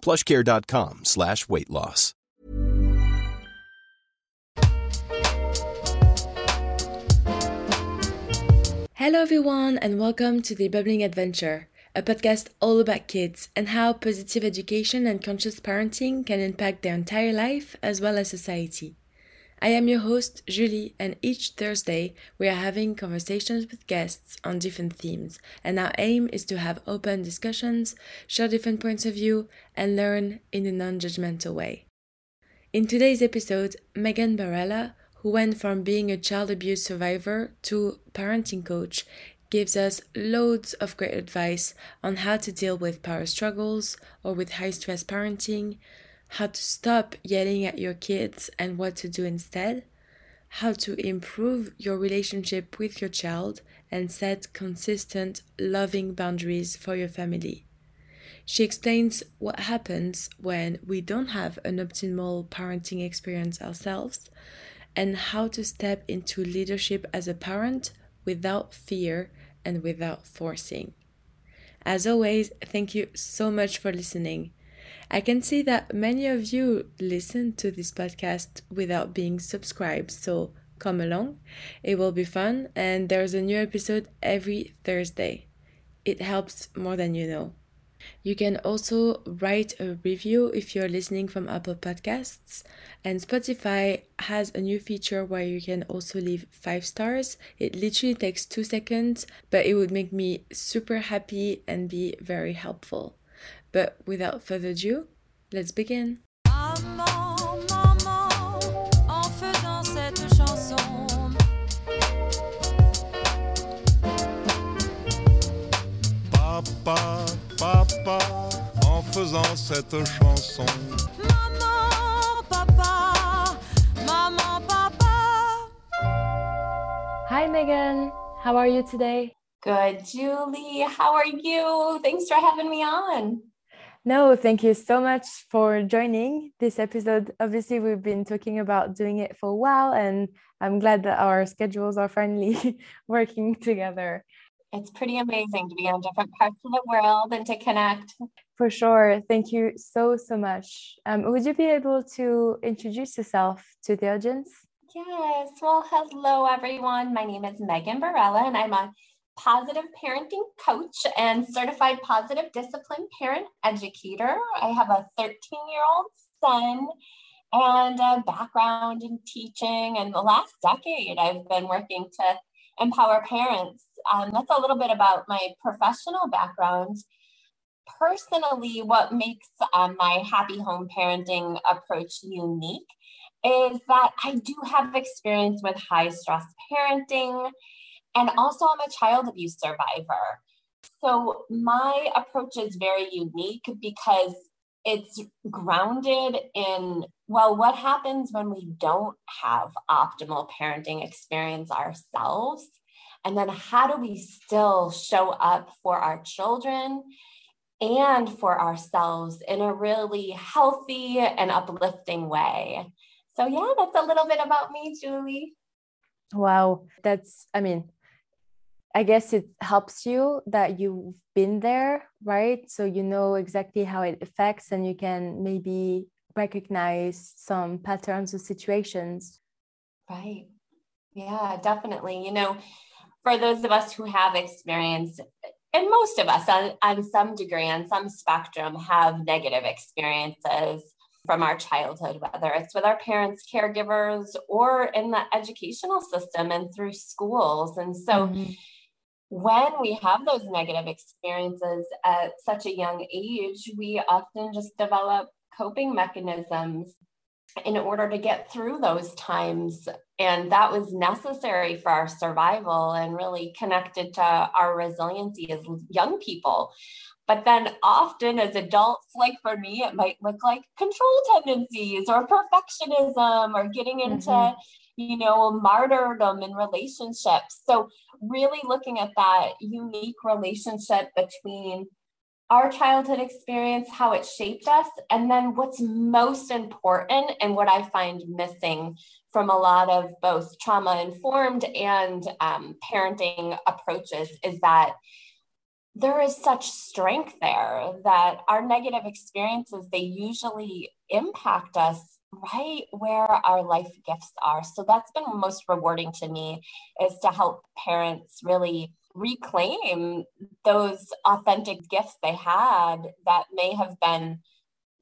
plushcare.com slash weight loss. Hello everyone and welcome to the Bubbling Adventure, a podcast all about kids and how positive education and conscious parenting can impact their entire life as well as society. I am your host, Julie, and each Thursday we are having conversations with guests on different themes, and our aim is to have open discussions, share different points of view, and learn in a non judgmental way. In today's episode, Megan Barella, who went from being a child abuse survivor to parenting coach, gives us loads of great advice on how to deal with power struggles or with high stress parenting how to stop yelling at your kids and what to do instead, how to improve your relationship with your child and set consistent, loving boundaries for your family. She explains what happens when we don't have an optimal parenting experience ourselves and how to step into leadership as a parent without fear and without forcing. As always, thank you so much for listening. I can see that many of you listen to this podcast without being subscribed, so come along. It will be fun, and there's a new episode every Thursday. It helps more than you know. You can also write a review if you're listening from Apple Podcasts. And Spotify has a new feature where you can also leave five stars. It literally takes two seconds, but it would make me super happy and be very helpful. But without further ado, let's begin. Maman, maman, en faisant cette chanson. Papa, papa, en faisant cette chanson. Maman, papa, maman, papa. Hi Megan, how are you today? Good, Julie. How are you? Thanks for having me on. No, thank you so much for joining this episode. Obviously, we've been talking about doing it for a while, and I'm glad that our schedules are finally working together. It's pretty amazing to be in different parts of the world and to connect. For sure. Thank you so, so much. Um, would you be able to introduce yourself to the audience? Yes. Well, hello, everyone. My name is Megan Barella, and I'm a positive parenting coach and certified positive discipline parent educator. I have a 13 year old son and a background in teaching. And the last decade, I've been working to empower parents. Um, that's a little bit about my professional background. Personally, what makes um, my happy home parenting approach unique is that I do have experience with high stress parenting and also, I'm a child abuse survivor. So, my approach is very unique because it's grounded in well, what happens when we don't have optimal parenting experience ourselves? And then, how do we still show up for our children and for ourselves in a really healthy and uplifting way? So, yeah, that's a little bit about me, Julie. Wow. That's, I mean, I guess it helps you that you've been there, right? So you know exactly how it affects and you can maybe recognize some patterns or situations. Right. Yeah, definitely. You know, for those of us who have experienced, and most of us on, on some degree, on some spectrum, have negative experiences from our childhood, whether it's with our parents, caregivers, or in the educational system and through schools. And so mm-hmm. When we have those negative experiences at such a young age, we often just develop coping mechanisms in order to get through those times. And that was necessary for our survival and really connected to our resiliency as young people. But then often as adults, like for me, it might look like control tendencies or perfectionism or getting into, mm-hmm. You know, martyrdom in relationships. So really looking at that unique relationship between our childhood experience, how it shaped us, and then what's most important and what I find missing from a lot of both trauma informed and um, parenting approaches is that there is such strength there that our negative experiences they usually impact us right where our life gifts are. So that's been most rewarding to me is to help parents really reclaim those authentic gifts they had that may have been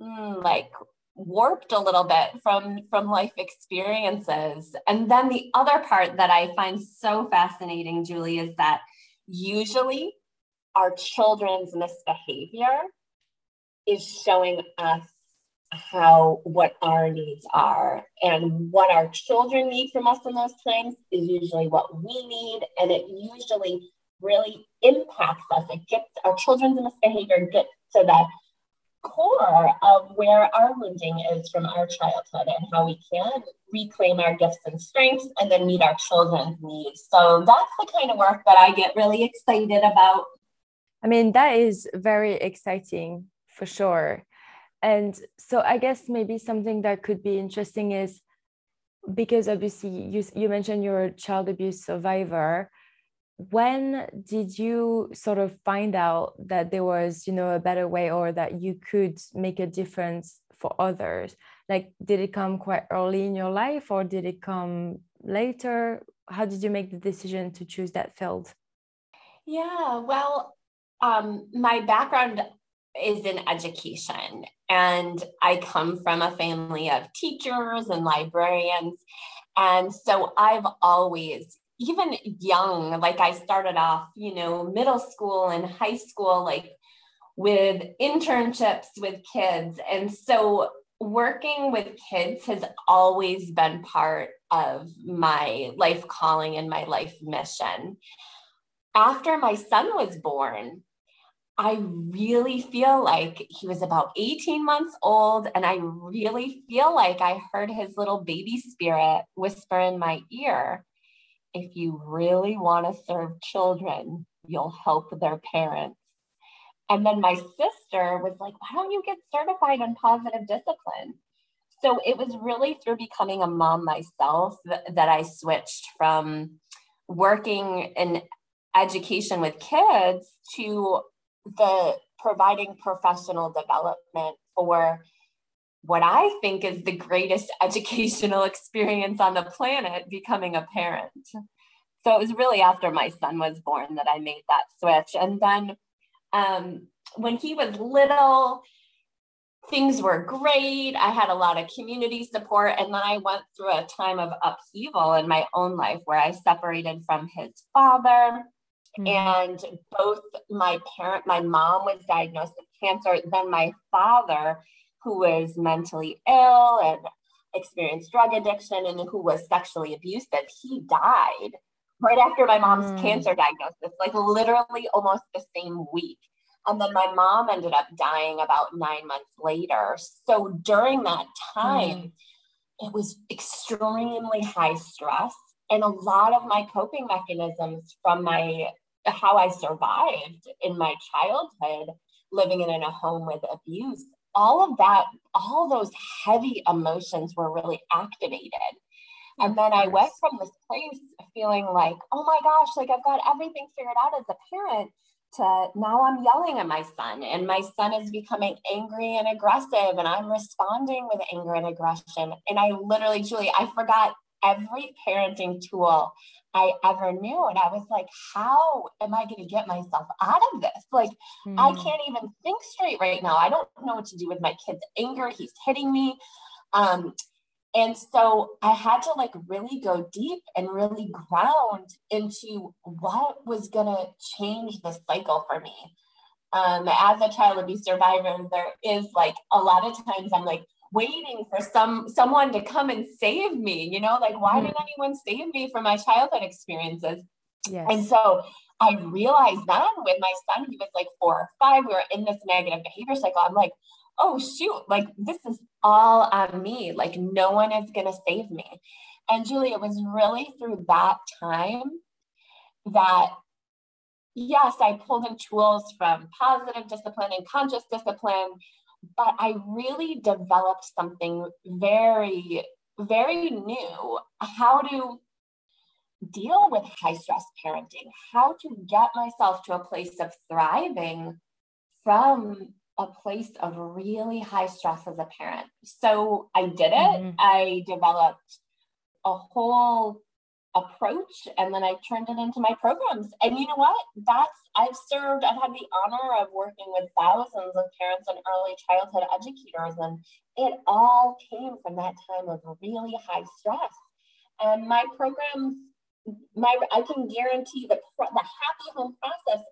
mm, like warped a little bit from from life experiences. And then the other part that i find so fascinating julie is that usually our children's misbehavior is showing us how what our needs are and what our children need from us in those times is usually what we need and it usually really impacts us. It gets our children's misbehavior gets to the core of where our wounding is from our childhood and how we can reclaim our gifts and strengths and then meet our children's needs. So that's the kind of work that I get really excited about. I mean, that is very exciting for sure. And so I guess maybe something that could be interesting is because obviously you, you mentioned you're a child abuse survivor. When did you sort of find out that there was you know a better way or that you could make a difference for others? Like did it come quite early in your life or did it come later? How did you make the decision to choose that field? Yeah well um, my background is in education and i come from a family of teachers and librarians and so i've always even young, like I started off, you know, middle school and high school, like with internships with kids. And so working with kids has always been part of my life calling and my life mission. After my son was born, I really feel like he was about 18 months old, and I really feel like I heard his little baby spirit whisper in my ear if you really want to serve children, you'll help their parents. And then my sister was like, why don't you get certified in positive discipline? So it was really through becoming a mom myself that, that I switched from working in education with kids to the providing professional development for what I think is the greatest educational experience on the planet becoming a parent. So it was really after my son was born that I made that switch. And then um, when he was little, things were great. I had a lot of community support. And then I went through a time of upheaval in my own life where I separated from his father. Mm-hmm. And both my parent, my mom was diagnosed with cancer, then my father who was mentally ill and experienced drug addiction and who was sexually abusive, he died right after my mom's mm. cancer diagnosis, like literally almost the same week. And then my mom ended up dying about nine months later. So during that time, mm. it was extremely high stress. And a lot of my coping mechanisms from my how I survived in my childhood, living in a home with abuse, all of that, all those heavy emotions were really activated. And then I went from this place feeling like, oh my gosh, like I've got everything figured out as a parent to now I'm yelling at my son and my son is becoming angry and aggressive and I'm responding with anger and aggression. And I literally, Julie, I forgot every parenting tool I ever knew. And I was like, how am I going to get myself out of this? Like, mm. I hmm. can't even think straight right now. I don't know what to do with my kid's anger. He's hitting me. Um, and so I had to like really go deep and really ground into what was going to change the cycle for me. Um, as a child abuse survivor, there is like a lot of times I'm like, waiting for some someone to come and save me you know like why mm-hmm. didn't anyone save me from my childhood experiences yes. and so i realized then with my son he was like four or five we were in this negative behavior cycle i'm like oh shoot like this is all on me like no one is going to save me and julie it was really through that time that yes i pulled in tools from positive discipline and conscious discipline but I really developed something very, very new how to deal with high stress parenting, how to get myself to a place of thriving from a place of really high stress as a parent. So I did it. Mm-hmm. I developed a whole approach and then I turned it into my programs. And you know what? That's I've served, I've had the honor of working with thousands of parents and early childhood educators, and it all came from that time of really high stress. And my programs, my I can guarantee the the happy home process.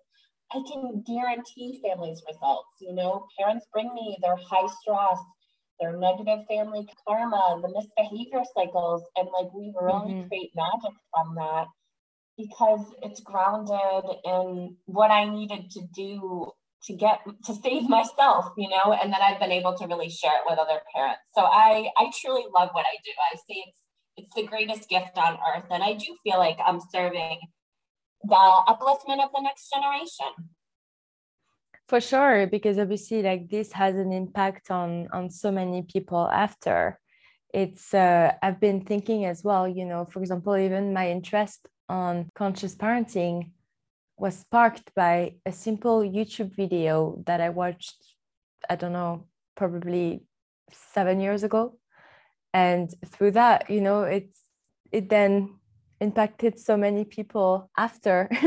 I can guarantee families results. You know, parents bring me their high stress their negative family karma, the misbehavior cycles, and like we really mm-hmm. create magic from that because it's grounded in what I needed to do to get to save myself, you know, and then I've been able to really share it with other parents. So I I truly love what I do. I say it's it's the greatest gift on earth, and I do feel like I'm serving the upliftment of the next generation for sure because obviously like this has an impact on on so many people after. It's uh, i've been thinking as well you know for example even my interest on conscious parenting was sparked by a simple youtube video that i watched i don't know probably seven years ago. And through that you know it's it then impacted so many people after.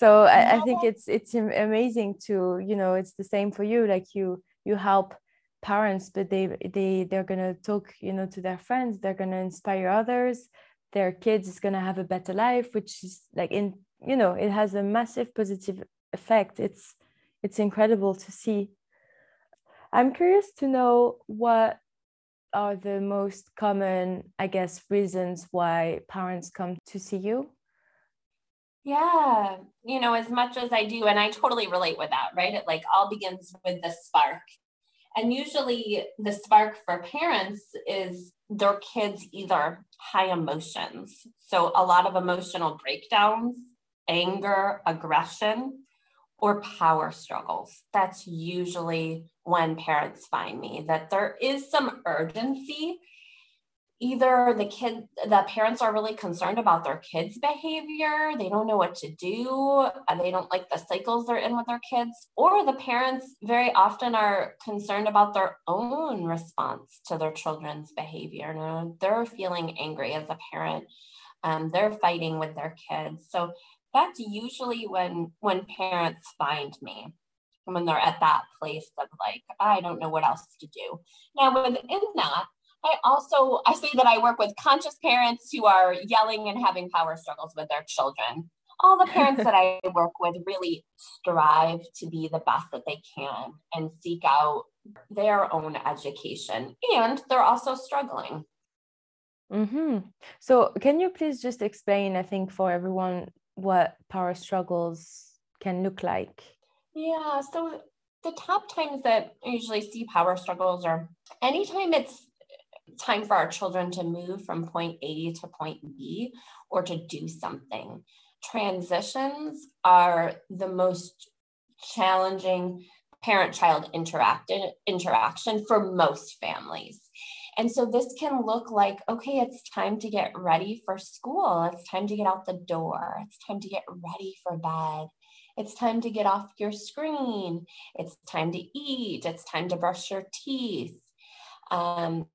So I, I, think it's it's amazing to you know it's the same for you like you you help parents but they they they're gonna talk you know to their friends they're gonna inspire others their kids is gonna have a better life which is like in you know it has a massive positive effect. It's it's incredible to see. I'm curious to know what are the most common, I guess, reasons why parents come to see you? Yeah, you know, as much as I do, and I totally relate with that, right? It like all begins with the spark. And usually the spark for parents is their kids either high emotions. So a lot of emotional breakdowns, anger, aggression, or power struggles. That's usually when parents find me that there is some urgency. Either the kid, the parents are really concerned about their kids' behavior, they don't know what to do, and they don't like the cycles they're in with their kids, or the parents very often are concerned about their own response to their children's behavior. They're feeling angry as a parent, um, they're fighting with their kids. So that's usually when when parents find me when they're at that place of like i don't know what else to do. Now within that i also i say that i work with conscious parents who are yelling and having power struggles with their children. All the parents that i work with really strive to be the best that they can and seek out their own education and they're also struggling. Mm-hmm. So, can you please just explain, I think, for everyone what power struggles can look like? Yeah, so the top times that I usually see power struggles are anytime it's time for our children to move from point A to point B or to do something. Transitions are the most challenging parent child interaction for most families. And so this can look like, okay, it's time to get ready for school. It's time to get out the door. It's time to get ready for bed. It's time to get off your screen. It's time to eat. It's time to brush your teeth. Um,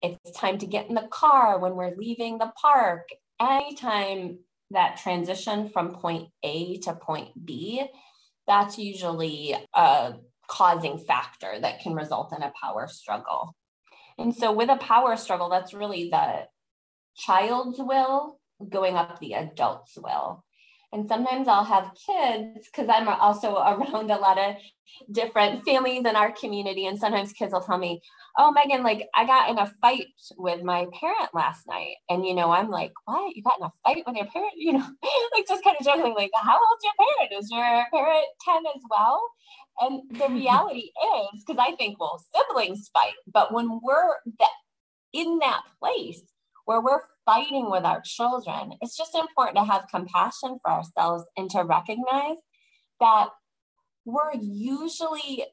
it's time to get in the car when we're leaving the park. Anytime that transition from point A to point B, that's usually a causing factor that can result in a power struggle. And so, with a power struggle, that's really the child's will going up the adult's will. And sometimes I'll have kids because I'm also around a lot of different families in our community. And sometimes kids will tell me, Oh, Megan, like I got in a fight with my parent last night. And, you know, I'm like, What? You got in a fight with your parent? You know, like just kind of joking, like, How old's your parent? Is your parent 10 as well? And the reality is, because I think, well, siblings fight, but when we're that in that place where we're fighting with our children, it's just important to have compassion for ourselves and to recognize that we're usually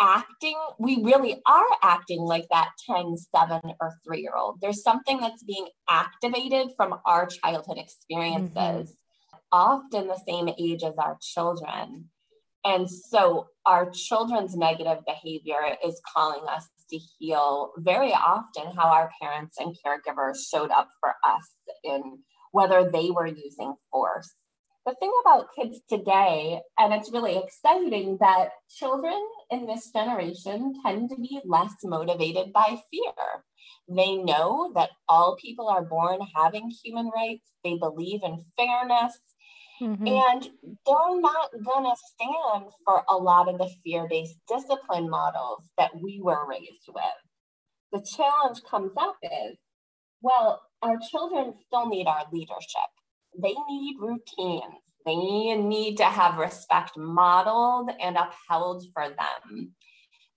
acting, we really are acting like that 10, 7, or 3 year old. There's something that's being activated from our childhood experiences, mm-hmm. often the same age as our children. And so our children's negative behavior is calling us to heal very often how our parents and caregivers showed up for us in whether they were using force. The thing about kids today, and it's really exciting that children in this generation tend to be less motivated by fear. They know that all people are born having human rights, they believe in fairness, Mm-hmm. And they're not going to stand for a lot of the fear based discipline models that we were raised with. The challenge comes up is well, our children still need our leadership, they need routines. They need to have respect modeled and upheld for them.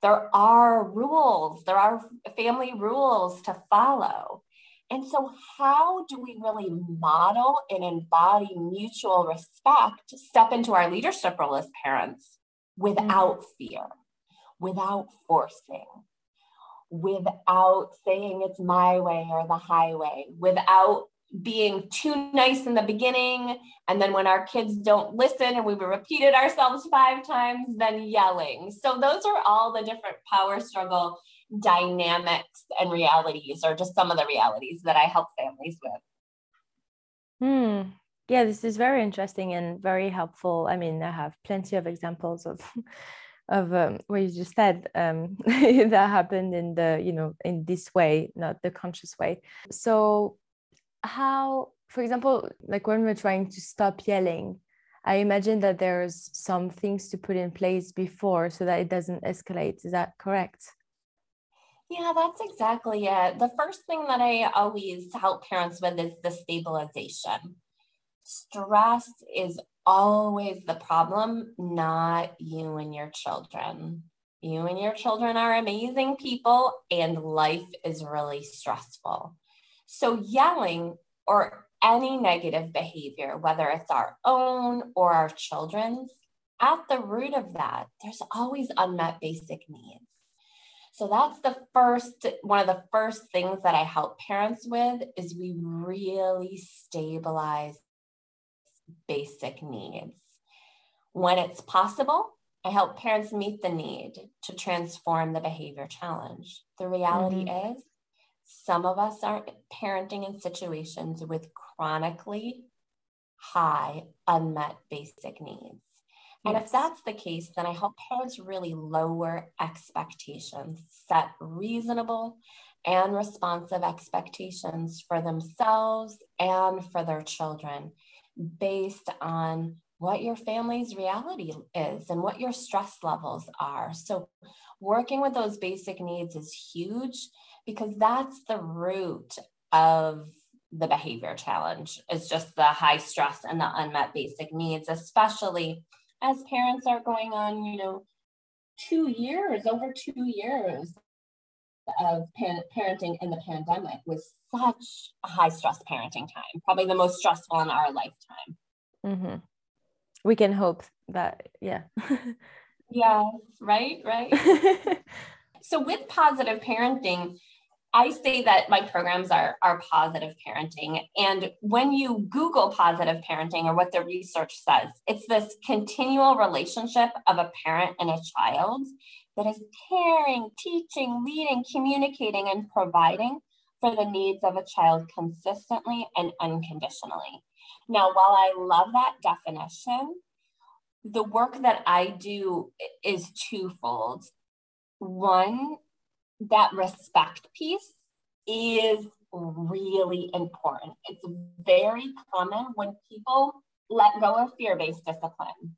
There are rules, there are family rules to follow. And so, how do we really model and embody mutual respect, step into our leadership role as parents without mm-hmm. fear, without forcing, without saying it's my way or the highway, without being too nice in the beginning and then when our kids don't listen and we repeated ourselves five times then yelling. So those are all the different power struggle dynamics and realities or just some of the realities that I help families with. Hmm. Yeah, this is very interesting and very helpful. I mean, I have plenty of examples of of um, what you just said um, that happened in the you know in this way, not the conscious way. So, how, for example, like when we're trying to stop yelling, I imagine that there's some things to put in place before so that it doesn't escalate. Is that correct? Yeah, that's exactly it. The first thing that I always help parents with is the stabilization. Stress is always the problem, not you and your children. You and your children are amazing people, and life is really stressful. So, yelling or any negative behavior, whether it's our own or our children's, at the root of that, there's always unmet basic needs. So that's the first, one of the first things that I help parents with is we really stabilize basic needs. When it's possible, I help parents meet the need to transform the behavior challenge. The reality mm-hmm. is, some of us are parenting in situations with chronically high unmet basic needs. And if that's the case, then I help parents really lower expectations, set reasonable and responsive expectations for themselves and for their children based on what your family's reality is and what your stress levels are. So, working with those basic needs is huge because that's the root of the behavior challenge is just the high stress and the unmet basic needs especially as parents are going on, you know, two years, over two years of pan- parenting in the pandemic was such a high stress parenting time, probably the most stressful in our lifetime. Mm-hmm. We can hope that, yeah. yeah, right, right. so, with positive parenting, I say that my programs are, are positive parenting. And when you Google positive parenting or what the research says, it's this continual relationship of a parent and a child that is caring, teaching, leading, communicating, and providing for the needs of a child consistently and unconditionally. Now, while I love that definition, the work that I do is twofold. One, that respect piece is really important. It's very common when people let go of fear based discipline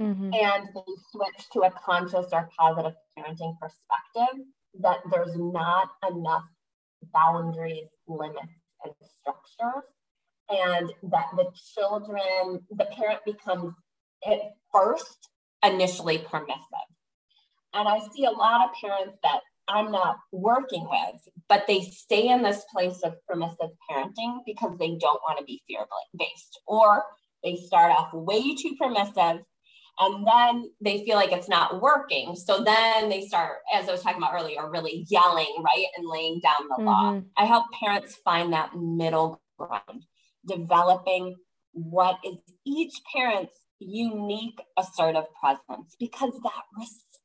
mm-hmm. and they switch to a conscious or positive parenting perspective that there's not enough boundaries, limits, and structures, and that the children, the parent becomes at first initially permissive. And I see a lot of parents that I'm not working with, but they stay in this place of permissive parenting because they don't want to be fear based, or they start off way too permissive and then they feel like it's not working. So then they start, as I was talking about earlier, really yelling, right? And laying down the mm-hmm. law. I help parents find that middle ground, developing what is each parent's unique assertive presence, because that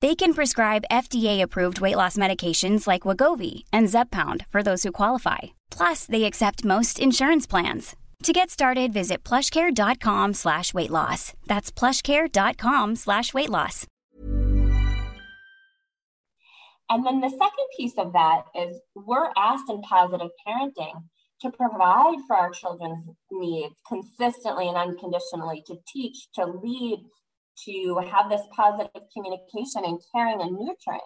They can prescribe FDA-approved weight loss medications like Wegovy and Zepbound for those who qualify. Plus, they accept most insurance plans. To get started, visit plushcare.com slash weight loss. That's plushcare.com slash weight loss. And then the second piece of that is we're asked in positive parenting to provide for our children's needs consistently and unconditionally, to teach, to lead, to have this positive communication and caring and nurturing.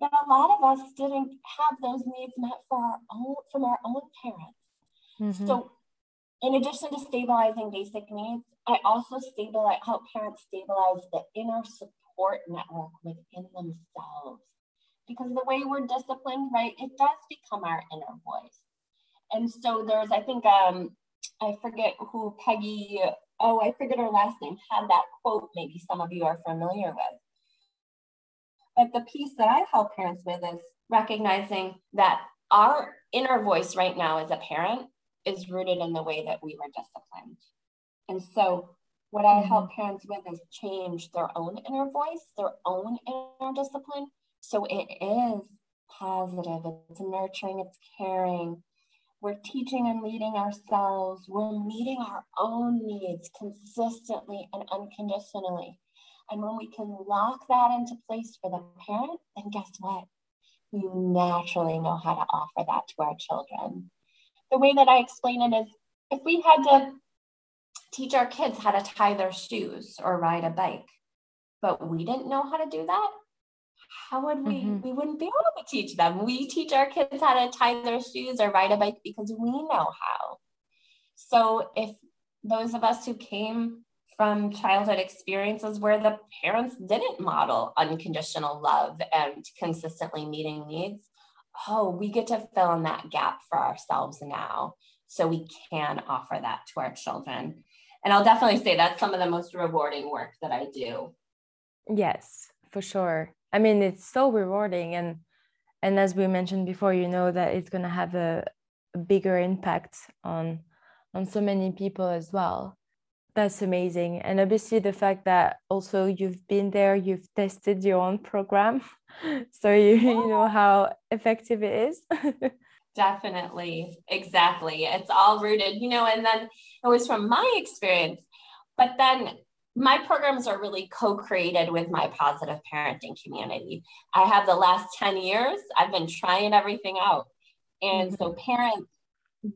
Yet a lot of us didn't have those needs met for our own from our own parents. Mm-hmm. So in addition to stabilizing basic needs, I also stabilize, help parents stabilize the inner support network within themselves. Because the way we're disciplined, right, it does become our inner voice. And so there's, I think, um, I forget who Peggy, oh, I forget her last name, had that quote, maybe some of you are familiar with. But the piece that I help parents with is recognizing that our inner voice right now as a parent is rooted in the way that we were disciplined. And so, what I help mm-hmm. parents with is change their own inner voice, their own inner discipline. So, it is positive, it's nurturing, it's caring. We're teaching and leading ourselves. We're meeting our own needs consistently and unconditionally. And when we can lock that into place for the parent, then guess what? We naturally know how to offer that to our children the way that I explain it is if we had to teach our kids how to tie their shoes or ride a bike, but we didn't know how to do that, how would we? Mm-hmm. We wouldn't be able to teach them. We teach our kids how to tie their shoes or ride a bike because we know how. So if those of us who came from childhood experiences where the parents didn't model unconditional love and consistently meeting needs. Oh, we get to fill in that gap for ourselves now so we can offer that to our children. And I'll definitely say that's some of the most rewarding work that I do. Yes, for sure. I mean, it's so rewarding and and as we mentioned before, you know that it's going to have a, a bigger impact on on so many people as well. That's amazing. And obviously, the fact that also you've been there, you've tested your own program. So you, you know how effective it is. Definitely. Exactly. It's all rooted, you know, and then it was from my experience. But then my programs are really co-created with my positive parenting community. I have the last 10 years, I've been trying everything out. And mm-hmm. so parents,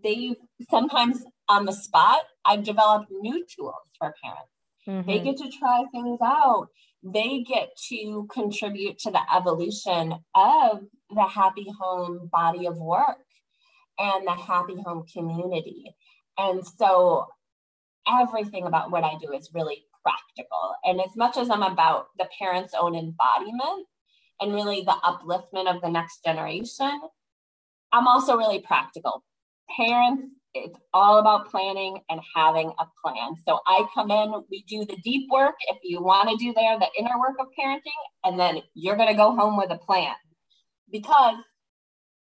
they sometimes on the spot, I've developed new tools for parents. Mm-hmm. They get to try things out. They get to contribute to the evolution of the happy home body of work and the happy home community. And so everything about what I do is really practical. And as much as I'm about the parent's own embodiment and really the upliftment of the next generation, I'm also really practical. Parents it's all about planning and having a plan. So I come in, we do the deep work if you want to do there, the inner work of parenting, and then you're going to go home with a plan. Because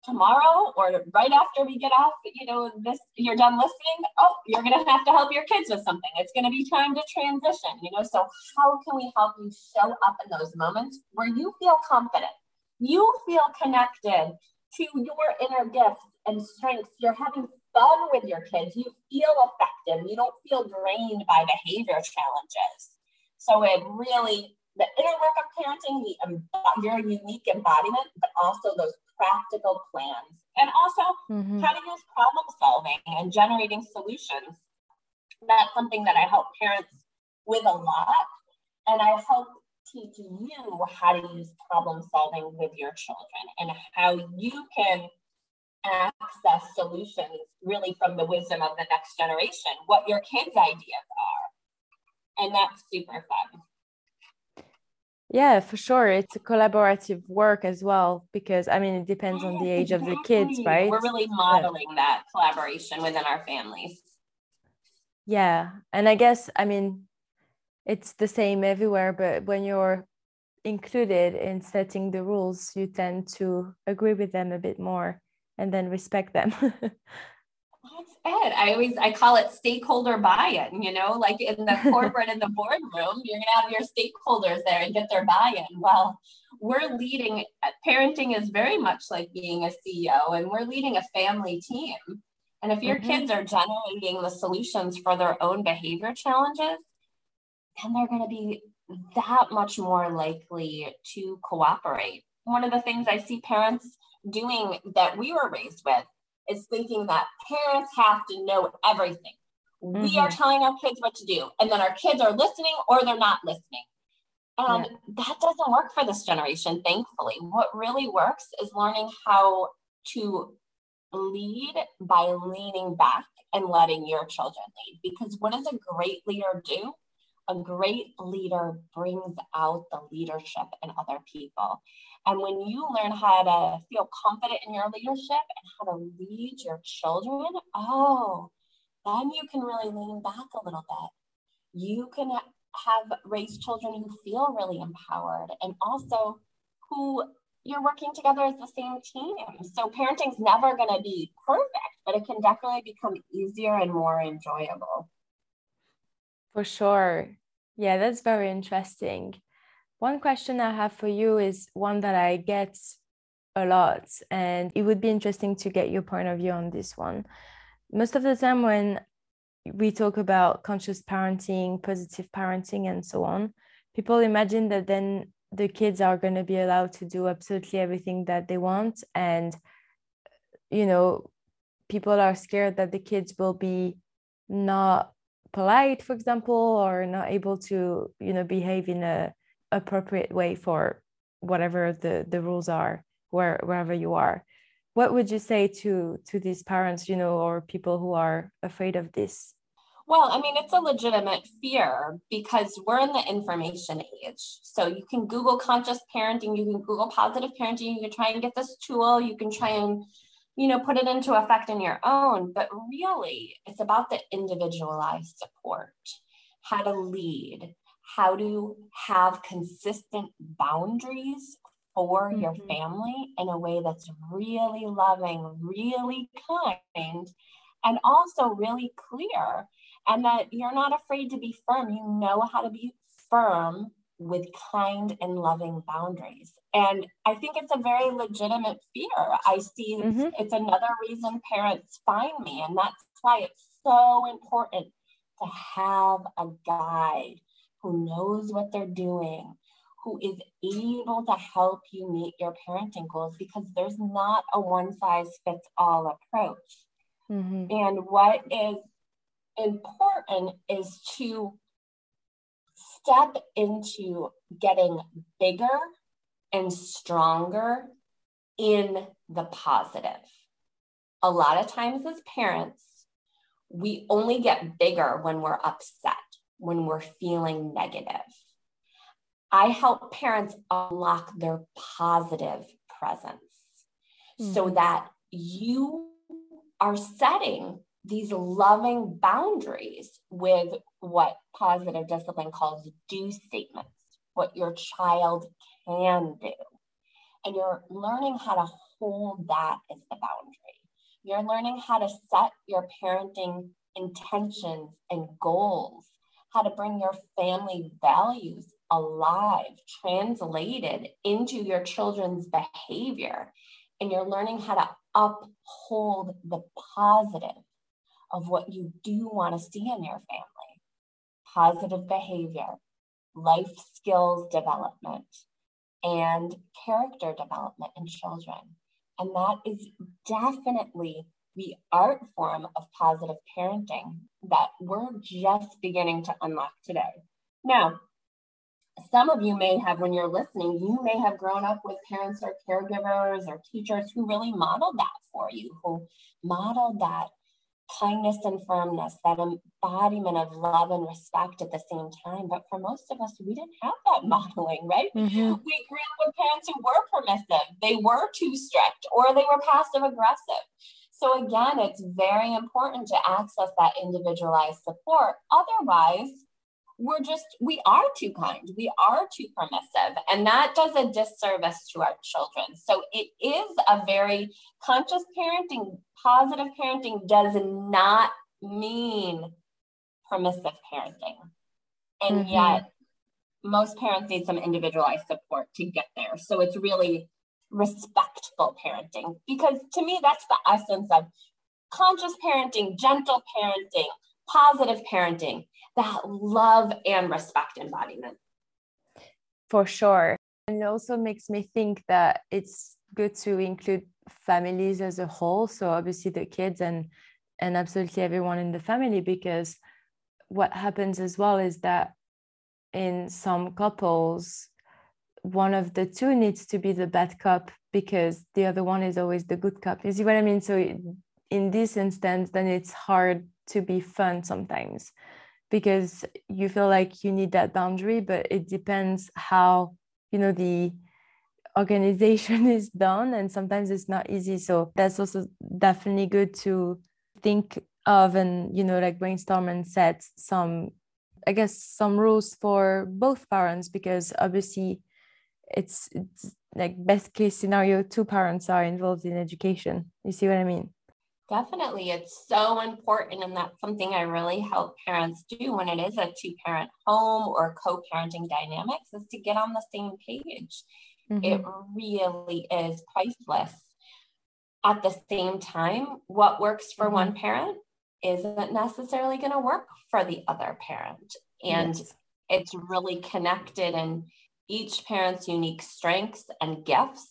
tomorrow or right after we get off, you know, this you're done listening, oh, you're to have to help your kids with something. It's to be time to transition, you know. So how can we help you show up in those moments where you feel confident? You feel connected to your inner gifts and strengths. You're having fun with your kids, you feel effective. You don't feel drained by behavior challenges. So it really, the inner work of parenting, the um, your unique embodiment, but also those practical plans, and also mm-hmm. how to use problem solving and generating solutions. That's something that I help parents with a lot, and I help teach you how to use problem solving with your children and how you can access solutions really from the wisdom of the next generation, what your kids' ideas are. And that's super fun. Yeah, for sure. It's a collaborative work as well, because I mean, it depends on the age of the kids, right? We're really modeling that collaboration within our families. Yeah. And I guess, I mean, it's the same everywhere, but when you're included in setting the rules, you tend to agree with them a bit more and then respect them. That's it. I always I call it stakeholder buy-in. You know, like in the corporate in the boardroom, you're gonna have your stakeholders there and get their buy-in. Well, we're leading. Parenting is very much like being a CEO, and we're leading a family team. And if your mm-hmm. kids are generating the solutions for their own behavior challenges, then they're going to be that much more likely to cooperate. One of the things I see parents doing that we were raised with is thinking that parents have to know everything. Mm-hmm. We are mm-hmm. telling our kids what to do, and then our kids are listening or they're not listening. And yeah. that doesn't work for this generation, thankfully. What really works is learning how to lead by leaning back and letting your children lead. Because what does a great leader do? A great leader brings out the leadership in other people. And when you learn how to feel confident in your leadership and how to lead your children, oh, then you can really lean back a little bit. You can have raised children who feel really empowered and also who you're working together as the same team. So parenting's never going to be perfect, but it can definitely become easier and more enjoyable. For sure. Yeah, that's very interesting. One question I have for you is one that I get a lot, and it would be interesting to get your point of view on this one. Most of the time, when we talk about conscious parenting, positive parenting, and so on, people imagine that then the kids are going to be allowed to do absolutely everything that they want. And, you know, people are scared that the kids will be not polite, for example, or not able to, you know, behave in a appropriate way for whatever the the rules are where wherever you are what would you say to to these parents you know or people who are afraid of this Well, I mean, it's a legitimate fear because we're in the information age. So you can Google conscious parenting, you can Google positive parenting, you can try and get this tool, you can try and, you know, put it into effect in your own. But really, it's about the individualized support, how to lead, how to have consistent boundaries for mm-hmm. your family in a way that's really loving, really kind, and also really clear and that you're not afraid to be firm. You know how to be firm with kind and loving boundaries. And I think it's a very legitimate fear. I see mm-hmm. it's another reason parents find me. And that's why it's so important to have a guide who knows what they're doing, who is able to help you meet your parenting goals because there's not a one size fits all approach. Mm-hmm. And what is important is to step into getting bigger and stronger in the positive. A lot of times, as parents, we only get bigger when we're upset, when we're feeling negative. I help parents unlock their positive presence mm-hmm. so that you are setting these loving boundaries with what positive discipline calls do statements, what your child can do. And you're learning how to hold that as the boundary. You're learning how to set your parenting intentions and goals, how to bring your family values alive, translated into your children's behavior. And you're learning how to uphold the positive of what you do want to see in your family positive behavior, life skills development, and character development in children. And that is definitely the art form of positive parenting that we're just beginning to unlock today. Now, some of you may have, when you're listening, you may have grown up with parents or caregivers or teachers who really modeled that for you, who modeled that kindness and firmness, that embodiment of love and respect at the same time. But for most of us, we didn't have that modeling, right? Mm-hmm. We grew up with parents who were permissive, they were too strict, or they were passive aggressive. So, again, it's very important to access that individualized support. Otherwise, we're just, we are too kind, we are too permissive, and that does a disservice to our children. So it is a very conscious parenting, positive parenting does not mean permissive parenting. And mm-hmm. yet, most parents need some individualized support to get there. So it's really respectful parenting because to me, that's the essence of conscious parenting, gentle parenting, positive parenting that love and respect embodiment. For sure. And also makes me think that it's good to include families as a whole. So obviously the kids and and absolutely everyone in the family, because what happens as well is that in some couples, one of the two needs to be the bad cop because the other one is always the good cop. You see what I mean? So in this instance, then it's hard to be fun sometimes because you feel like you need that boundary but it depends how you know the organization is done and sometimes it's not easy so that's also definitely good to think of and you know like brainstorm and set some i guess some rules for both parents because obviously it's, it's like best case scenario two parents are involved in education you see what i mean Definitely. It's so important. And that's something I really help parents do when it is a two parent home or co parenting dynamics is to get on the same page. Mm-hmm. It really is priceless. At the same time, what works for mm-hmm. one parent isn't necessarily going to work for the other parent. And yes. it's really connected in each parent's unique strengths and gifts.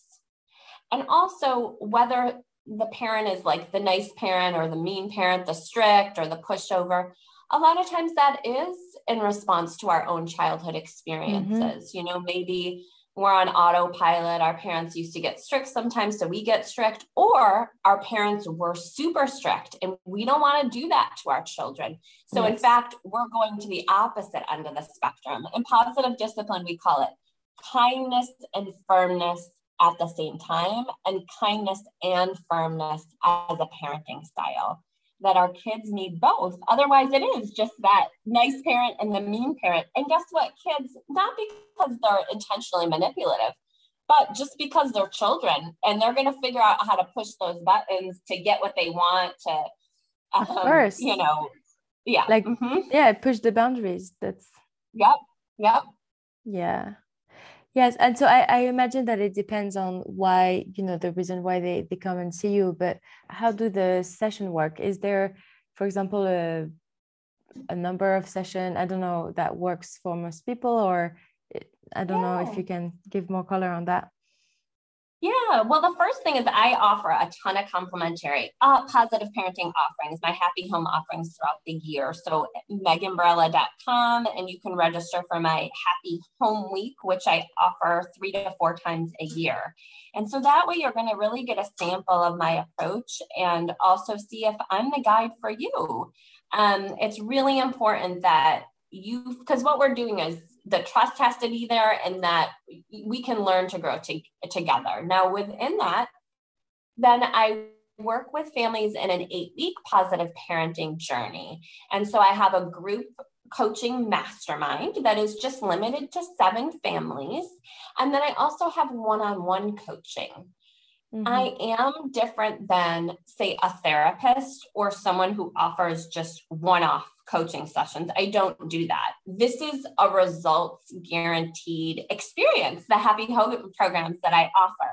And also, whether the parent is like the nice parent or the mean parent, the strict or the pushover. A lot of times that is in response to our own childhood experiences. Mm-hmm. You know, maybe we're on autopilot. Our parents used to get strict sometimes, so we get strict, or our parents were super strict, and we don't want to do that to our children. So, yes. in fact, we're going to the opposite end of the spectrum. In positive discipline, we call it kindness and firmness at the same time, and kindness and firmness as a parenting style that our kids need both. Otherwise, it is just that nice parent and the mean parent. And guess what? Kids, not because they're intentionally manipulative, but just because they're children and they're going to figure out how to push those buttons to get what they want to, um, of course, you know, yeah. Like, mm-hmm. yeah, push the boundaries. That's, yep, yep. Yeah. Yes, and so I, I imagine that it depends on why, you know, the reason why they, they come and see you, but how do the session work? Is there, for example, a, a number of session, I don't know, that works for most people, or eh, I don't yeah. know if you can give more color on that. Yeah, well, the first thing is I offer a ton of complimentary uh, positive parenting offerings, my happy home offerings throughout the year. So, meganbarella.com, and you can register for my happy home week, which I offer three to four times a year. And so that way, you're going to really get a sample of my approach and also see if I'm the guide for you. Um, it's really important that you, because what we're doing is the trust has to be there and that we can learn to grow to, together. Now, within that, then I work with families in an eight week positive parenting journey. And so I have a group coaching mastermind that is just limited to seven families. And then I also have one on one coaching. Mm-hmm. I am different than, say, a therapist or someone who offers just one off coaching sessions. I don't do that. This is a results guaranteed experience, the Happy Home programs that I offer.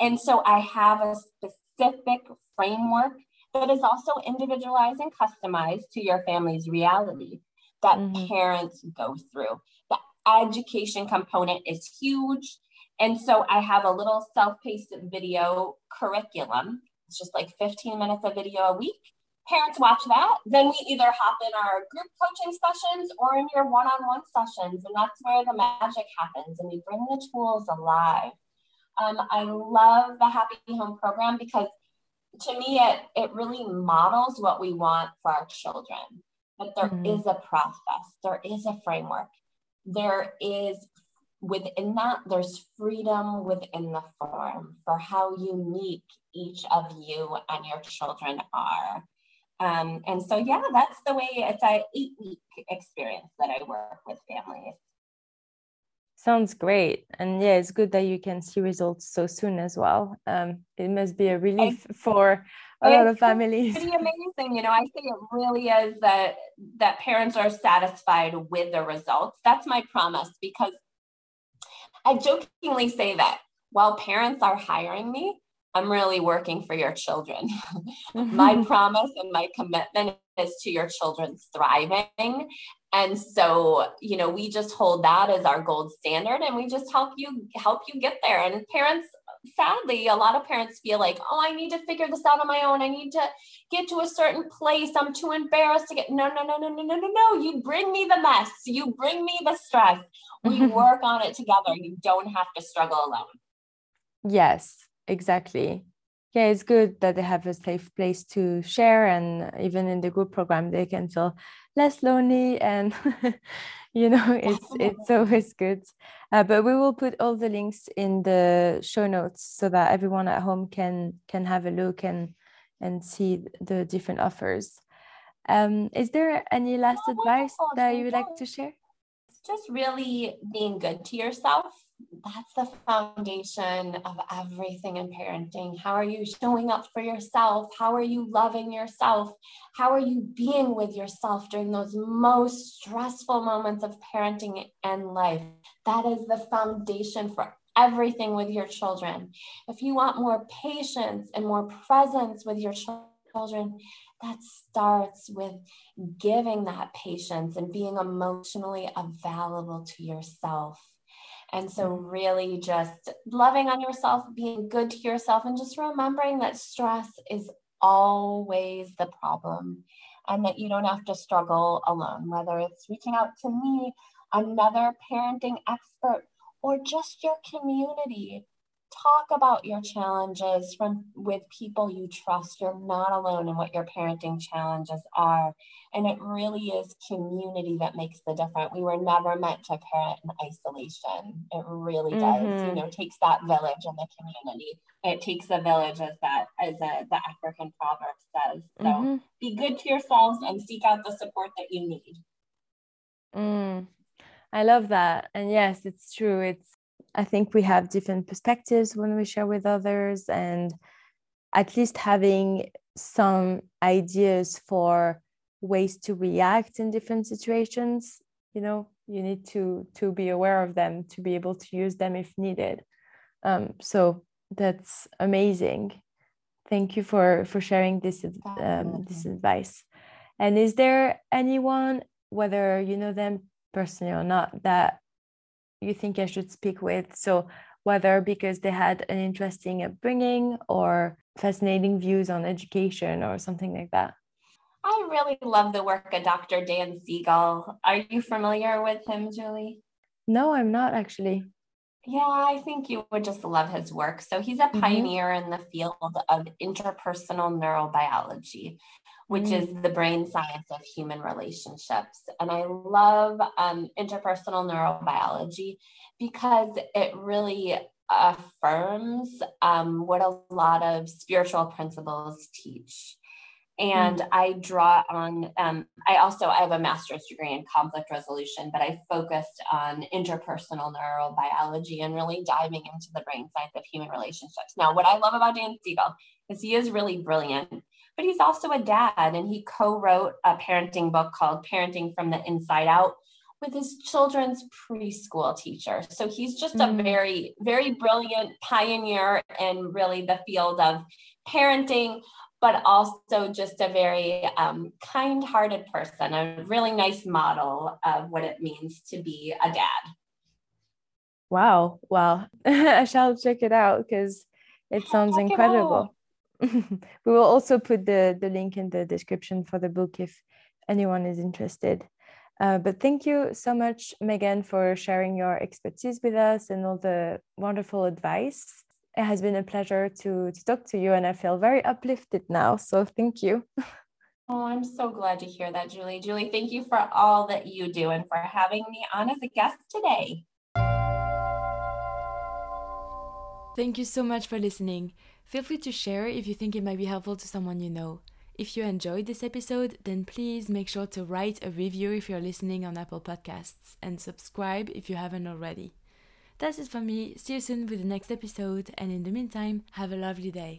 And so I have a specific framework that is also individualized and customized to your family's reality that mm-hmm. parents go through. The education component is huge. And so I have a little self paced video curriculum. It's just like 15 minutes of video a week parents watch that, then we either hop in our group coaching sessions or in your one on one sessions. And that's where the magic happens. And we bring the tools alive. Um, I love the Happy Home program because to me, it, it really models what we want for our children. That there mm-hmm. is a process, there is a framework, there is within that, there's freedom within the form for how unique each of you and your children are. Um, and so, yeah, that's the way it's a eight week experience that I work with families. Sounds great. And yeah, it's good that you can see results so soon as well. Um, it must be a relief for a lot of families. Pretty amazing. You know, I think it really is that that parents are satisfied with the results. That's my promise because I jokingly say that while parents are hiring me, I'm really working for your children. my promise and my commitment is to your children's thriving. And so, you know, we just hold that as our gold standard and we just help you help you get there. And parents, sadly, a lot of parents feel like, oh, I need to figure this out on my own. I need to get to a certain place. I'm too embarrassed to get no, no, no, no, no, no, no, no. You bring me the mess. You bring me the stress. We mm-hmm. work on it together. You don't have to struggle alone. Yes, exactly yeah it's good that they have a safe place to share and even in the group program they can feel less lonely and you know it's it's always good. Uh, but we will put all the links in the show notes so that everyone at home can can have a look and and see the different offers. Um, is there any last advice that you would like to share? Just really being good to yourself that's the foundation of everything in parenting. How are you showing up for yourself? How are you loving yourself? How are you being with yourself during those most stressful moments of parenting and life? That is the foundation for everything with your children. If you want more patience and more presence with your children, that starts with giving that patience and being emotionally available to yourself and so, really, just loving on yourself, being good to yourself, and just remembering that stress is always the problem and that you don't have to struggle alone, whether it's reaching out to me, another parenting expert, or just your community talk about your challenges from with people you trust. You're not alone in what your parenting challenges are. And it really is community that makes the difference. We were never meant to parent in isolation. It really does mm-hmm. you know takes that village in the community. It takes a village as that as a, the african proverb says. So mm-hmm. be good to yourselves and seek out the support that you need. Mm. i love that. And yes it's true. It's I think we have different perspectives when we share with others, and at least having some ideas for ways to react in different situations. You know, you need to to be aware of them to be able to use them if needed. Um, so that's amazing. Thank you for for sharing this um, this advice. And is there anyone, whether you know them personally or not, that you think I should speak with. So, whether because they had an interesting upbringing or fascinating views on education or something like that. I really love the work of Dr. Dan Siegel. Are you familiar with him, Julie? No, I'm not actually. Yeah, I think you would just love his work. So he's a mm-hmm. pioneer mm-hmm. in the field of interpersonal neurobiology, which mm. is the brain science of human relationships. And I love um, interpersonal neurobiology because it really affirms um, what a lot of spiritual principles teach. And mm. I draw on, um, I also, I have a master's degree in conflict resolution, but I focused on interpersonal neurobiology and really diving into the brain science of human relationships. Now, what I love about Dan Siegel is he is really brilliant, but he's also a dad and he co-wrote a parenting book called Parenting from the Inside Out with his children's preschool teacher. So he's just mm. a very, very brilliant pioneer in really the field of parenting, but also just a very um, kind hearted person, a really nice model of what it means to be a dad. Wow. Well, I shall check it out because it sounds check incredible. It we will also put the, the link in the description for the book if anyone is interested. Uh, but thank you so much, Megan, for sharing your expertise with us and all the wonderful advice it has been a pleasure to, to talk to you, and I feel very uplifted now. So thank you. Oh, I'm so glad to hear that, Julie. Julie, thank you for all that you do and for having me on as a guest today. Thank you so much for listening. Feel free to share if you think it might be helpful to someone you know. If you enjoyed this episode, then please make sure to write a review if you're listening on Apple Podcasts and subscribe if you haven't already. That's it for me. See you soon with the next episode, and in the meantime, have a lovely day.